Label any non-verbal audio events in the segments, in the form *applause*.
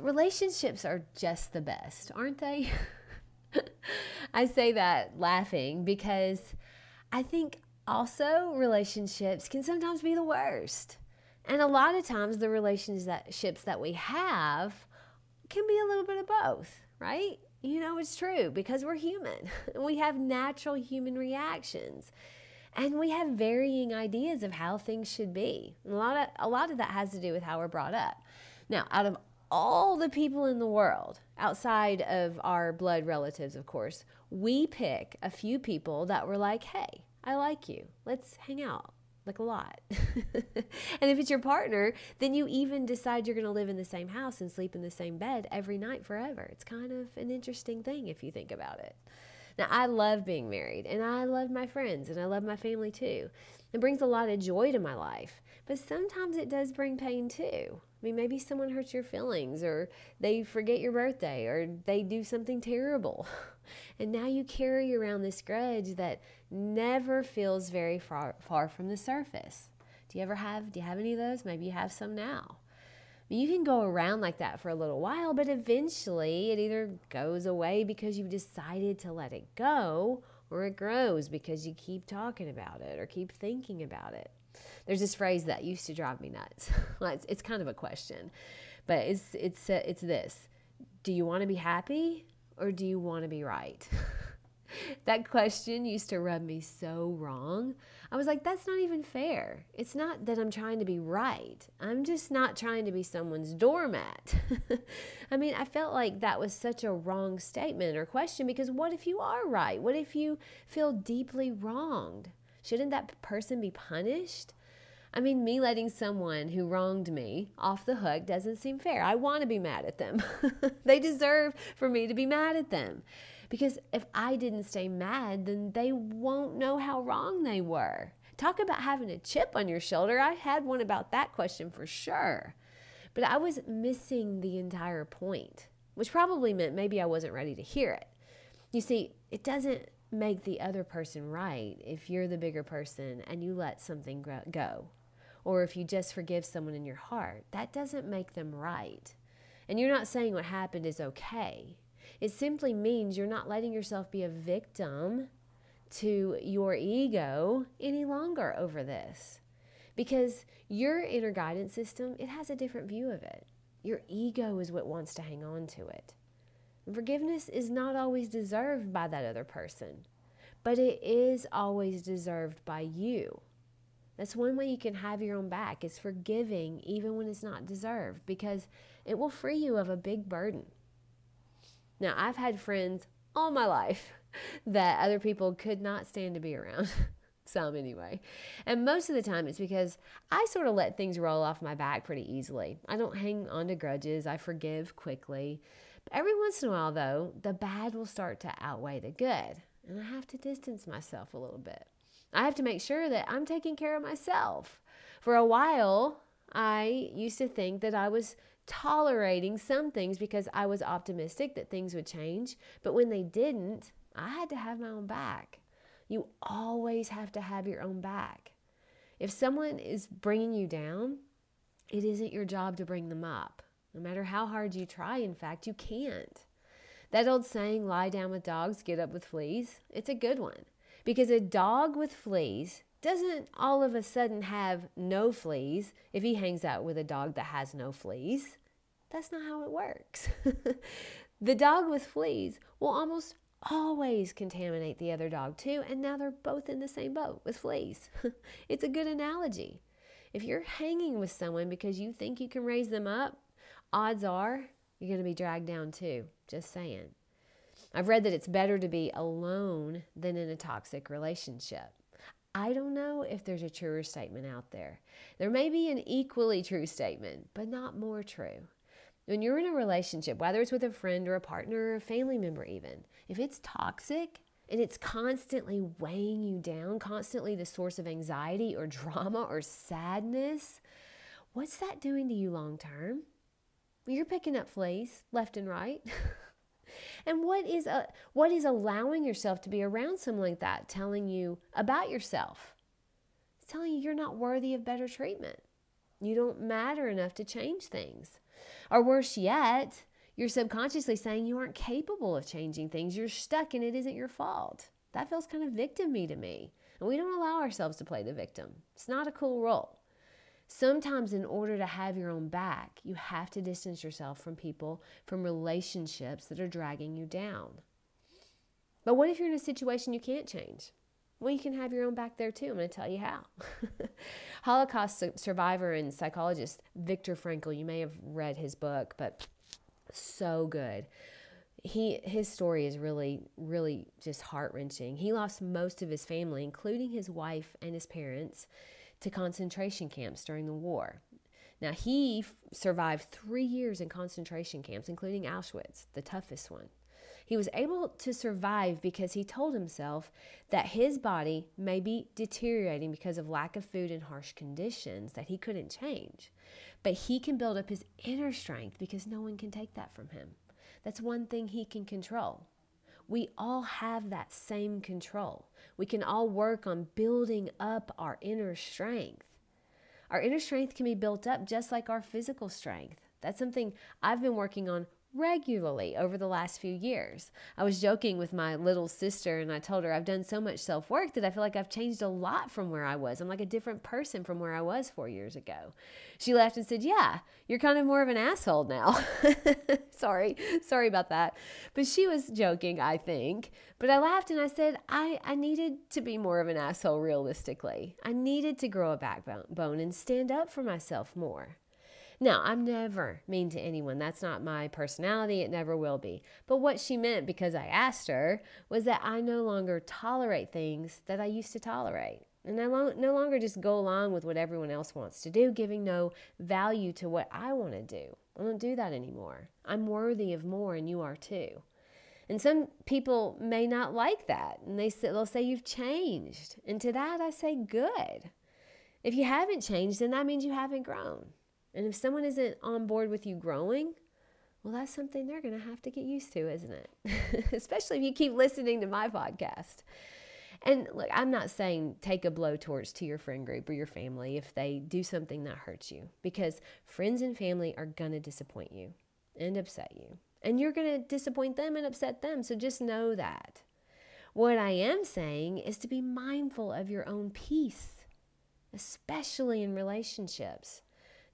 Relationships are just the best, aren't they? *laughs* I say that laughing because I think also relationships can sometimes be the worst. And a lot of times the relationships that we have can be a little bit of both, right? You know, it's true because we're human. *laughs* We have natural human reactions. And we have varying ideas of how things should be. A lot of a lot of that has to do with how we're brought up. Now, out of all the people in the world, outside of our blood relatives, of course, we pick a few people that were like, hey, I like you. Let's hang out like a lot. *laughs* and if it's your partner, then you even decide you're going to live in the same house and sleep in the same bed every night forever. It's kind of an interesting thing if you think about it. Now, I love being married and I love my friends and I love my family too. It brings a lot of joy to my life, but sometimes it does bring pain too. I mean, maybe someone hurts your feelings, or they forget your birthday, or they do something terrible. *laughs* And now you carry around this grudge that never feels very far, far from the surface. Do you ever have, do you have any of those? Maybe you have some now. You can go around like that for a little while, but eventually it either goes away because you've decided to let it go, or it grows because you keep talking about it or keep thinking about it. There's this phrase that used to drive me nuts. *laughs* it's, it's kind of a question, but it's it's uh, it's this: Do you want to be happy or do you want to be right? *laughs* that question used to rub me so wrong. I was like, that's not even fair. It's not that I'm trying to be right. I'm just not trying to be someone's doormat. *laughs* I mean, I felt like that was such a wrong statement or question because what if you are right? What if you feel deeply wronged? Shouldn't that person be punished? I mean, me letting someone who wronged me off the hook doesn't seem fair. I want to be mad at them. *laughs* they deserve for me to be mad at them. Because if I didn't stay mad, then they won't know how wrong they were. Talk about having a chip on your shoulder. I had one about that question for sure. But I was missing the entire point, which probably meant maybe I wasn't ready to hear it. You see, it doesn't make the other person right if you're the bigger person and you let something go or if you just forgive someone in your heart, that doesn't make them right. And you're not saying what happened is okay. It simply means you're not letting yourself be a victim to your ego any longer over this. Because your inner guidance system, it has a different view of it. Your ego is what wants to hang on to it. Forgiveness is not always deserved by that other person, but it is always deserved by you. That's one way you can have your own back is forgiving even when it's not deserved because it will free you of a big burden. Now, I've had friends all my life *laughs* that other people could not stand to be around. *laughs* Some anyway. And most of the time it's because I sort of let things roll off my back pretty easily. I don't hang on to grudges, I forgive quickly. Every once in a while, though, the bad will start to outweigh the good. And I have to distance myself a little bit. I have to make sure that I'm taking care of myself. For a while, I used to think that I was tolerating some things because I was optimistic that things would change. But when they didn't, I had to have my own back. You always have to have your own back. If someone is bringing you down, it isn't your job to bring them up. No matter how hard you try, in fact, you can't. That old saying, lie down with dogs, get up with fleas, it's a good one. Because a dog with fleas doesn't all of a sudden have no fleas if he hangs out with a dog that has no fleas. That's not how it works. *laughs* the dog with fleas will almost always contaminate the other dog too, and now they're both in the same boat with fleas. *laughs* it's a good analogy. If you're hanging with someone because you think you can raise them up, odds are you're going to be dragged down too. Just saying. I've read that it's better to be alone than in a toxic relationship. I don't know if there's a truer statement out there. There may be an equally true statement, but not more true. When you're in a relationship, whether it's with a friend or a partner or a family member, even, if it's toxic and it's constantly weighing you down, constantly the source of anxiety or *laughs* drama or sadness, what's that doing to you long term? You're picking up fleas left and right. *laughs* and what is a, what is allowing yourself to be around someone like that telling you about yourself? It's telling you you're not worthy of better treatment. You don't matter enough to change things. Or worse yet, you're subconsciously saying you aren't capable of changing things. You're stuck and it isn't your fault. That feels kind of victim to me. And we don't allow ourselves to play the victim. It's not a cool role. Sometimes, in order to have your own back, you have to distance yourself from people, from relationships that are dragging you down. But what if you're in a situation you can't change? Well, you can have your own back there too. I'm going to tell you how. *laughs* Holocaust survivor and psychologist Viktor Frankl, you may have read his book, but so good. He his story is really really just heart-wrenching. He lost most of his family, including his wife and his parents, to concentration camps during the war. Now, he f- survived three years in concentration camps, including Auschwitz, the toughest one. He was able to survive because he told himself that his body may be deteriorating because of lack of food and harsh conditions that he couldn't change. But he can build up his inner strength because no one can take that from him. That's one thing he can control. We all have that same control. We can all work on building up our inner strength. Our inner strength can be built up just like our physical strength. That's something I've been working on regularly over the last few years. I was joking with my little sister and I told her I've done so much self work that I feel like I've changed a lot from where I was. I'm like a different person from where I was four years ago. She laughed and said, Yeah, you're kind of more of an asshole now. *laughs* sorry, sorry about that. But she was joking, I think. But I laughed and I said, I, I needed to be more of an asshole realistically. I needed to grow a backbone and stand up for myself more. Now, I'm never mean to anyone. That's not my personality. It never will be. But what she meant, because I asked her, was that I no longer tolerate things that I used to tolerate. And I no longer just go along with what everyone else wants to do, giving no value to what I want to do. I don't do that anymore. I'm worthy of more, and you are too. And some people may not like that, and they say, they'll say you've changed. And to that, I say, good. If you haven't changed, then that means you haven't grown. And if someone isn't on board with you growing, well, that's something they're going to have to get used to, isn't it? *laughs* Especially if you keep listening to my podcast. And look, I'm not saying take a blowtorch to your friend group or your family if they do something that hurts you, because friends and family are going to disappoint you and upset you. And you're going to disappoint them and upset them. So just know that. What I am saying is to be mindful of your own peace, especially in relationships.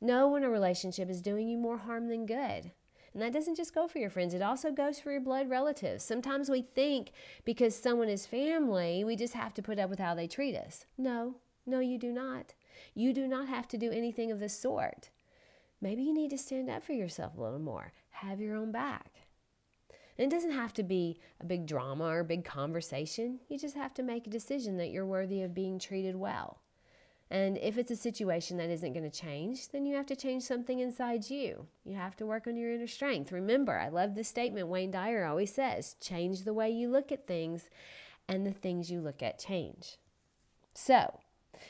Know when a relationship is doing you more harm than good. And that doesn't just go for your friends, it also goes for your blood relatives. Sometimes we think because someone is family, we just have to put up with how they treat us. No, no, you do not. You do not have to do anything of the sort. Maybe you need to stand up for yourself a little more, have your own back. And it doesn't have to be a big drama or a big conversation. You just have to make a decision that you're worthy of being treated well. And if it's a situation that isn't going to change, then you have to change something inside you. You have to work on your inner strength. Remember, I love this statement Wayne Dyer always says change the way you look at things, and the things you look at change. So,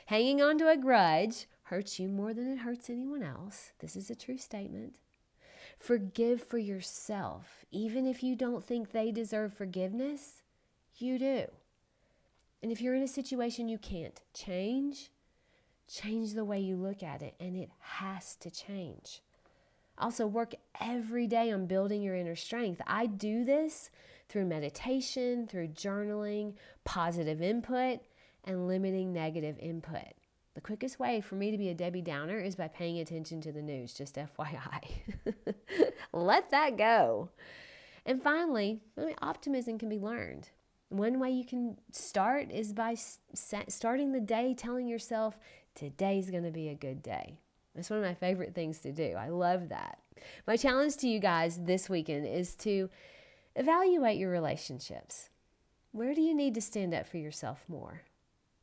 hanging on to a grudge hurts you more than it hurts anyone else. This is a true statement. Forgive for yourself, even if you don't think they deserve forgiveness, you do. And if you're in a situation you can't change, Change the way you look at it, and it has to change. Also, work every day on building your inner strength. I do this through meditation, through journaling, positive input, and limiting negative input. The quickest way for me to be a Debbie Downer is by paying attention to the news, just FYI. *laughs* Let that go. And finally, optimism can be learned. One way you can start is by starting the day telling yourself, Today's going to be a good day. It's one of my favorite things to do. I love that. My challenge to you guys this weekend is to evaluate your relationships. Where do you need to stand up for yourself more?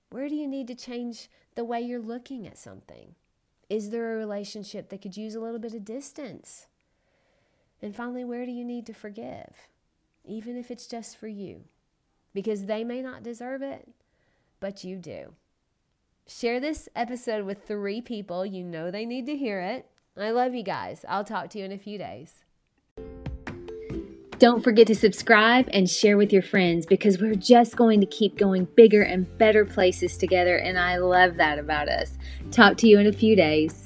Where do you need to change the way you're looking at something? Is there a relationship that could use a little bit of distance? And finally, where do you need to forgive? Even if it's just for you, because they may not deserve it, but you do. Share this episode with three people. You know they need to hear it. I love you guys. I'll talk to you in a few days. Don't forget to subscribe and share with your friends because we're just going to keep going bigger and better places together, and I love that about us. Talk to you in a few days.